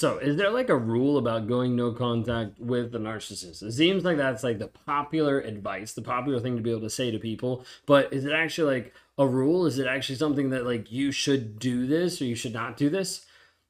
So, is there like a rule about going no contact with the narcissist? It seems like that's like the popular advice, the popular thing to be able to say to people. But is it actually like a rule? Is it actually something that like you should do this or you should not do this?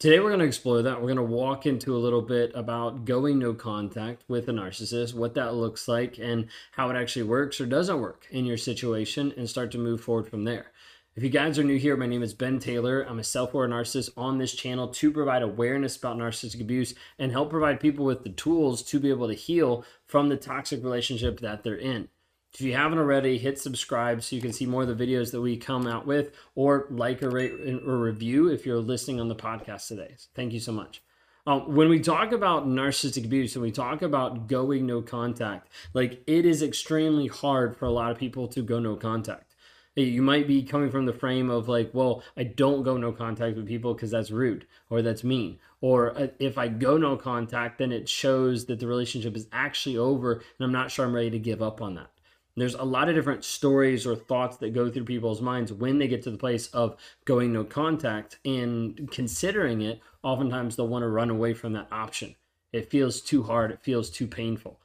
Today, we're going to explore that. We're going to walk into a little bit about going no contact with a narcissist, what that looks like, and how it actually works or doesn't work in your situation, and start to move forward from there. If you guys are new here, my name is Ben Taylor. I'm a self aware narcissist on this channel to provide awareness about narcissistic abuse and help provide people with the tools to be able to heal from the toxic relationship that they're in. If you haven't already, hit subscribe so you can see more of the videos that we come out with, or like or rate or review if you're listening on the podcast today. Thank you so much. Um, when we talk about narcissistic abuse and we talk about going no contact, like it is extremely hard for a lot of people to go no contact you might be coming from the frame of like well i don't go no contact with people because that's rude or that's mean. Or uh, if i go no contact then it shows that the relationship is actually over and i'm not sure i'm ready to give up on that. There's a lot of different stories or thoughts that go through people's minds when they get to the place of going no contact and considering it oftentimes they'll want to run away from that option. It feels too hard it feels too painful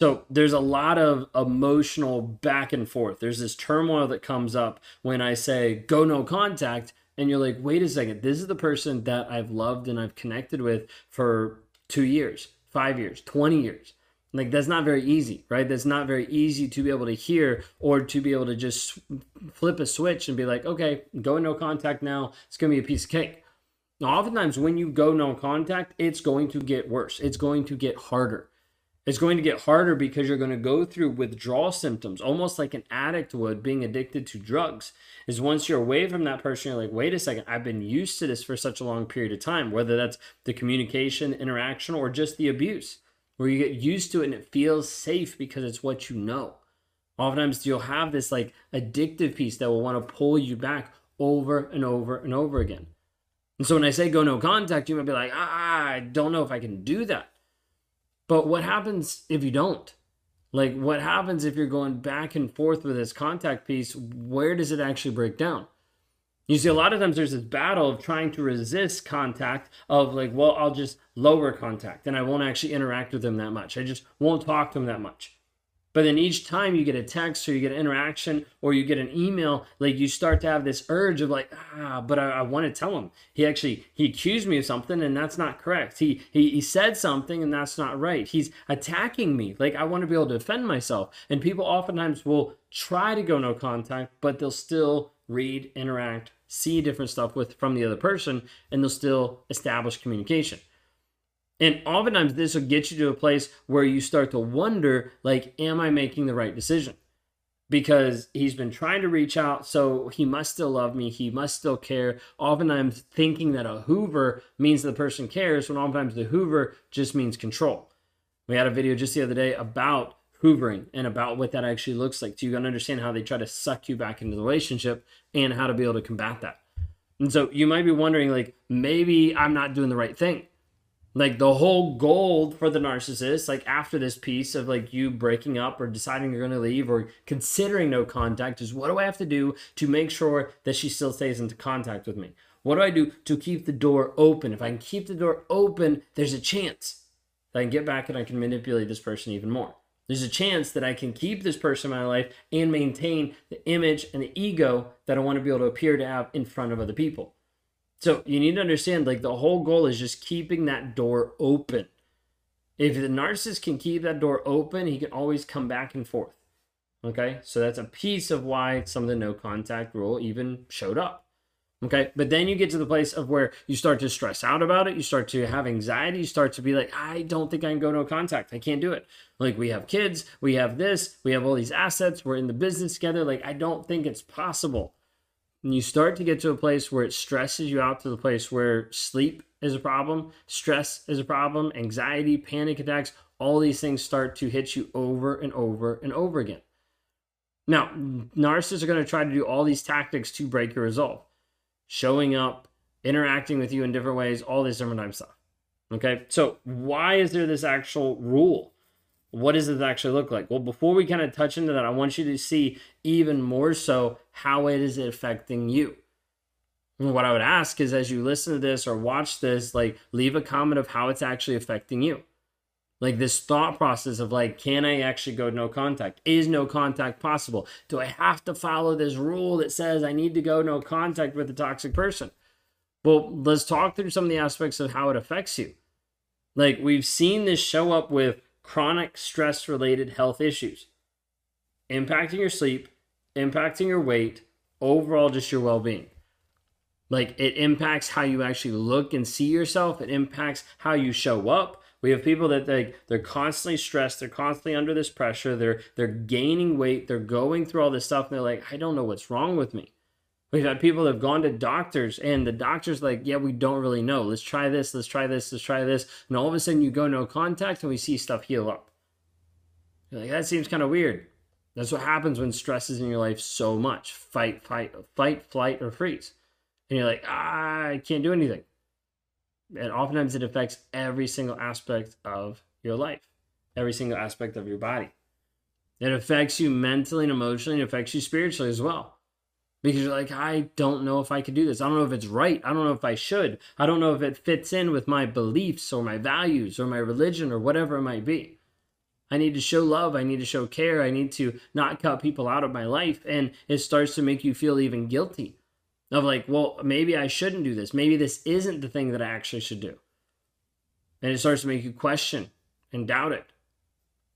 so there's a lot of emotional back and forth. There's this turmoil that comes up when I say go no contact, and you're like, wait a second, this is the person that I've loved and I've connected with for two years, five years, 20 years. Like that's not very easy, right? That's not very easy to be able to hear or to be able to just flip a switch and be like, okay, go no contact now. It's gonna be a piece of cake. Now, oftentimes when you go no contact, it's going to get worse. It's going to get harder. It's going to get harder because you're going to go through withdrawal symptoms, almost like an addict would being addicted to drugs. Is once you're away from that person, you're like, wait a second, I've been used to this for such a long period of time, whether that's the communication, interaction, or just the abuse, where you get used to it and it feels safe because it's what you know. Oftentimes, you'll have this like addictive piece that will want to pull you back over and over and over again. And so when I say go no contact, you might be like, ah, I don't know if I can do that. But what happens if you don't? Like, what happens if you're going back and forth with this contact piece? Where does it actually break down? You see, a lot of times there's this battle of trying to resist contact, of like, well, I'll just lower contact and I won't actually interact with them that much. I just won't talk to them that much. But then each time you get a text or you get an interaction or you get an email, like you start to have this urge of like, ah, but I, I want to tell him. He actually he accused me of something and that's not correct. He, he he said something and that's not right. He's attacking me. Like I want to be able to defend myself. And people oftentimes will try to go no contact, but they'll still read, interact, see different stuff with from the other person, and they'll still establish communication. And oftentimes this will get you to a place where you start to wonder, like, am I making the right decision? Because he's been trying to reach out, so he must still love me. He must still care. Oftentimes, thinking that a Hoover means the person cares, when oftentimes the Hoover just means control. We had a video just the other day about hoovering and about what that actually looks like. So you can understand how they try to suck you back into the relationship and how to be able to combat that. And so you might be wondering, like, maybe I'm not doing the right thing. Like the whole goal for the narcissist, like after this piece of like you breaking up or deciding you're going to leave or considering no contact, is what do I have to do to make sure that she still stays into contact with me? What do I do to keep the door open? If I can keep the door open, there's a chance that I can get back and I can manipulate this person even more. There's a chance that I can keep this person in my life and maintain the image and the ego that I want to be able to appear to have in front of other people. So you need to understand like the whole goal is just keeping that door open. If the narcissist can keep that door open, he can always come back and forth. Okay, so that's a piece of why some of the no contact rule even showed up. Okay, but then you get to the place of where you start to stress out about it, you start to have anxiety, you start to be like, I don't think I can go no contact. I can't do it. Like, we have kids, we have this, we have all these assets, we're in the business together. Like, I don't think it's possible and you start to get to a place where it stresses you out to the place where sleep is a problem, stress is a problem, anxiety, panic attacks, all these things start to hit you over and over and over again. Now, narcissists are going to try to do all these tactics to break your resolve, showing up, interacting with you in different ways, all this different type of stuff. Okay, so why is there this actual rule? What does it actually look like? Well, before we kind of touch into that, I want you to see even more so how it is affecting you. what I would ask is as you listen to this or watch this, like leave a comment of how it's actually affecting you. Like this thought process of like, can I actually go no contact? Is no contact possible? Do I have to follow this rule that says I need to go no contact with a toxic person? Well, let's talk through some of the aspects of how it affects you. Like we've seen this show up with chronic stress related health issues, impacting your sleep, impacting your weight, overall just your well being. Like it impacts how you actually look and see yourself. It impacts how you show up. We have people that they they're constantly stressed. They're constantly under this pressure. They're they're gaining weight. They're going through all this stuff, and they're like, I don't know what's wrong with me. We've had people that have gone to doctors, and the doctor's like, Yeah, we don't really know. Let's try this. Let's try this. Let's try this. And all of a sudden, you go no contact, and we see stuff heal up. You're like that seems kind of weird. That's what happens when stress is in your life so much. Fight, fight, fight, flight, or freeze and you're like, I can't do anything. And oftentimes it affects every single aspect of your life, every single aspect of your body. It affects you mentally and emotionally, and affects you spiritually as well. Because you're like, I don't know if I could do this. I don't know if it's right. I don't know if I should. I don't know if it fits in with my beliefs or my values or my religion or whatever it might be. I need to show love. I need to show care. I need to not cut people out of my life. And it starts to make you feel even guilty of like, well, maybe I shouldn't do this. Maybe this isn't the thing that I actually should do. And it starts to make you question and doubt it.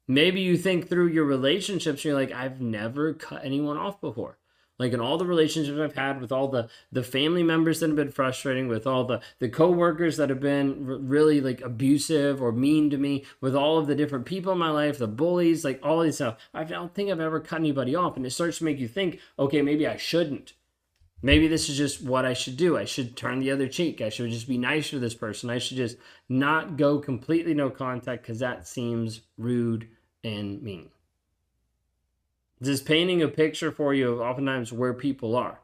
Maybe you think through your relationships, and you're like, I've never cut anyone off before. Like in all the relationships I've had with all the the family members that have been frustrating, with all the the coworkers that have been r- really like abusive or mean to me, with all of the different people in my life, the bullies, like all these stuff. I don't think I've ever cut anybody off, and it starts to make you think, okay, maybe I shouldn't. Maybe this is just what I should do. I should turn the other cheek. I should just be nice to this person. I should just not go completely no contact because that seems rude and mean. Is painting a picture for you of oftentimes where people are.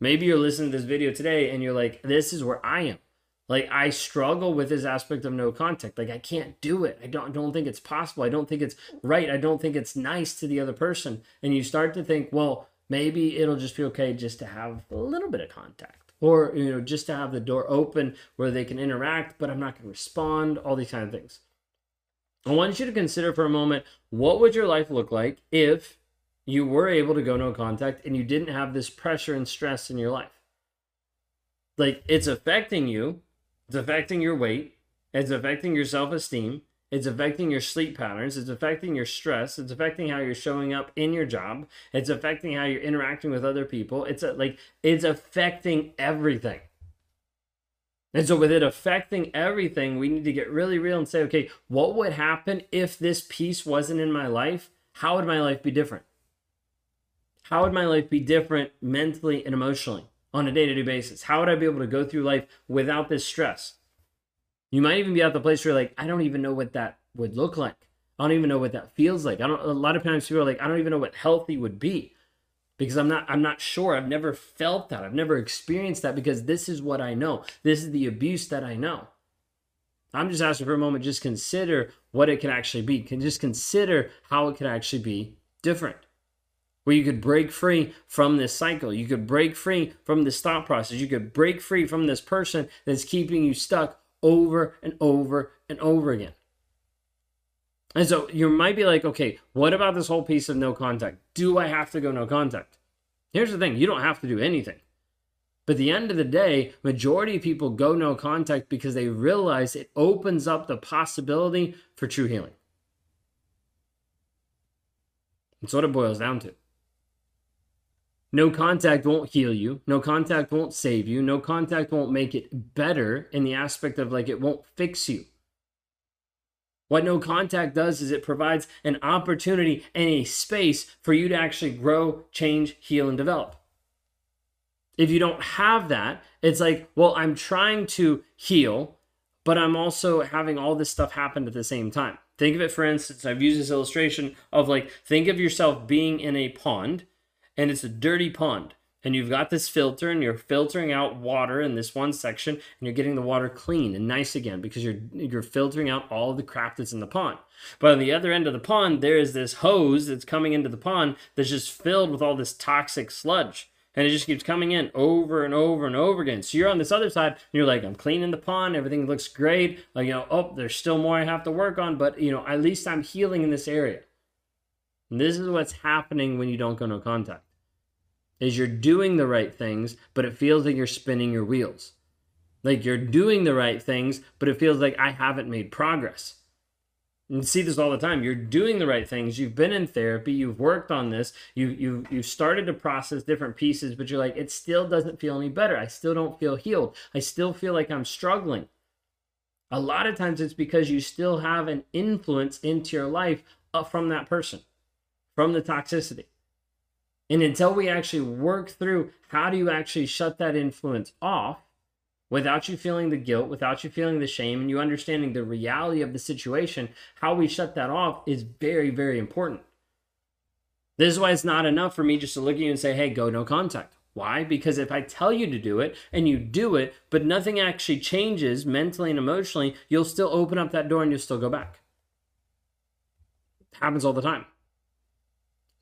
Maybe you're listening to this video today and you're like, this is where I am. Like I struggle with this aspect of no contact. Like I can't do it. I don't don't think it's possible. I don't think it's right. I don't think it's nice to the other person. And you start to think, well, maybe it'll just be okay just to have a little bit of contact or you know just to have the door open where they can interact but i'm not going to respond all these kind of things i want you to consider for a moment what would your life look like if you were able to go no contact and you didn't have this pressure and stress in your life like it's affecting you it's affecting your weight it's affecting your self-esteem it's affecting your sleep patterns. It's affecting your stress. It's affecting how you're showing up in your job. It's affecting how you're interacting with other people. It's a, like it's affecting everything. And so, with it affecting everything, we need to get really real and say, okay, what would happen if this piece wasn't in my life? How would my life be different? How would my life be different mentally and emotionally on a day to day basis? How would I be able to go through life without this stress? You might even be at the place where like, I don't even know what that would look like. I don't even know what that feels like. I don't. A lot of times people are like, I don't even know what healthy would be, because I'm not. I'm not sure. I've never felt that. I've never experienced that because this is what I know. This is the abuse that I know. I'm just asking for a moment. Just consider what it can actually be. Can just consider how it could actually be different where you could break free from this cycle. You could break free from this thought process. You could break free from this person that's keeping you stuck over and over and over again. And so you might be like, okay, what about this whole piece of no contact? Do I have to go no contact? Here's the thing you don't have to do anything. But the end of the day, majority of people go no contact because they realize it opens up the possibility for true healing. That's what it boils down to. No contact won't heal you. No contact won't save you. No contact won't make it better in the aspect of like it won't fix you. What no contact does is it provides an opportunity and a space for you to actually grow, change, heal, and develop. If you don't have that, it's like, well, I'm trying to heal, but I'm also having all this stuff happen at the same time. Think of it, for instance, I've used this illustration of like, think of yourself being in a pond and it's a dirty pond and you've got this filter and you're filtering out water in this one section and you're getting the water clean and nice again because you're you're filtering out all the crap that's in the pond but on the other end of the pond there is this hose that's coming into the pond that's just filled with all this toxic sludge And it just keeps coming in over and over and over again. So you're on this other side, and you're like, I'm cleaning the pond, everything looks great. Like, you know, oh, there's still more I have to work on, but you know, at least I'm healing in this area. And this is what's happening when you don't go no contact. Is you're doing the right things, but it feels like you're spinning your wheels. Like you're doing the right things, but it feels like I haven't made progress. And see this all the time. You're doing the right things. You've been in therapy. You've worked on this. You you you started to process different pieces, but you're like, it still doesn't feel any better. I still don't feel healed. I still feel like I'm struggling. A lot of times it's because you still have an influence into your life uh, from that person from the toxicity. And until we actually work through how do you actually shut that influence off without you feeling the guilt, without you feeling the shame, and you understanding the reality of the situation, how we shut that off is very, very important. This is why it's not enough for me just to look at you and say, hey, go no contact. Why? Because if I tell you to do it and you do it, but nothing actually changes mentally and emotionally, you'll still open up that door and you'll still go back. It happens all the time.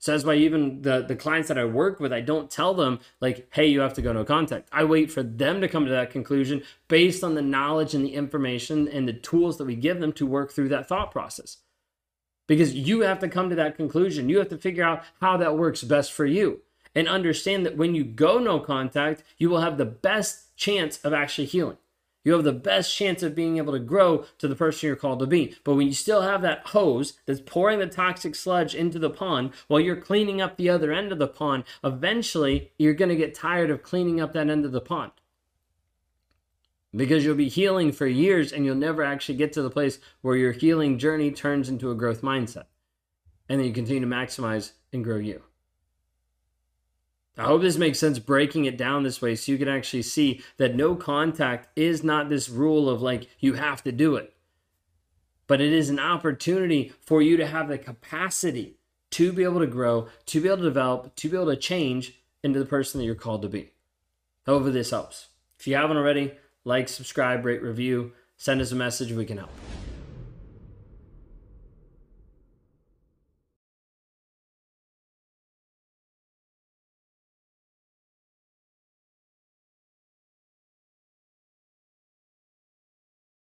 So that's why even the, the clients that I work with, I don't tell them like, hey, you have to go no contact. I wait for them to come to that conclusion based on the knowledge and the information and the tools that we give them to work through that thought process. Because you have to come to that conclusion. You have to figure out how that works best for you. And understand that when you go no contact, you will have the best chance of actually healing you have the best chance of being able to grow to the person you're called to be. But when you still have that hose that's pouring the toxic sludge into the pond while you're cleaning up the other end of the pond, eventually you're going to get tired of cleaning up that end of the pond. Because you'll be healing for years and you'll never actually get to the place where your healing journey turns into a growth mindset. And then you continue to maximize and grow you. I hope this makes sense breaking it down this way so you can actually see that no contact is not this rule of like you have to do it. But it is an opportunity for you to have the capacity to be able to grow, to be able to develop, to be able to change into the person that you're called to be. However, this helps. If you haven't already, like, subscribe, rate, review, send us a message, we can help.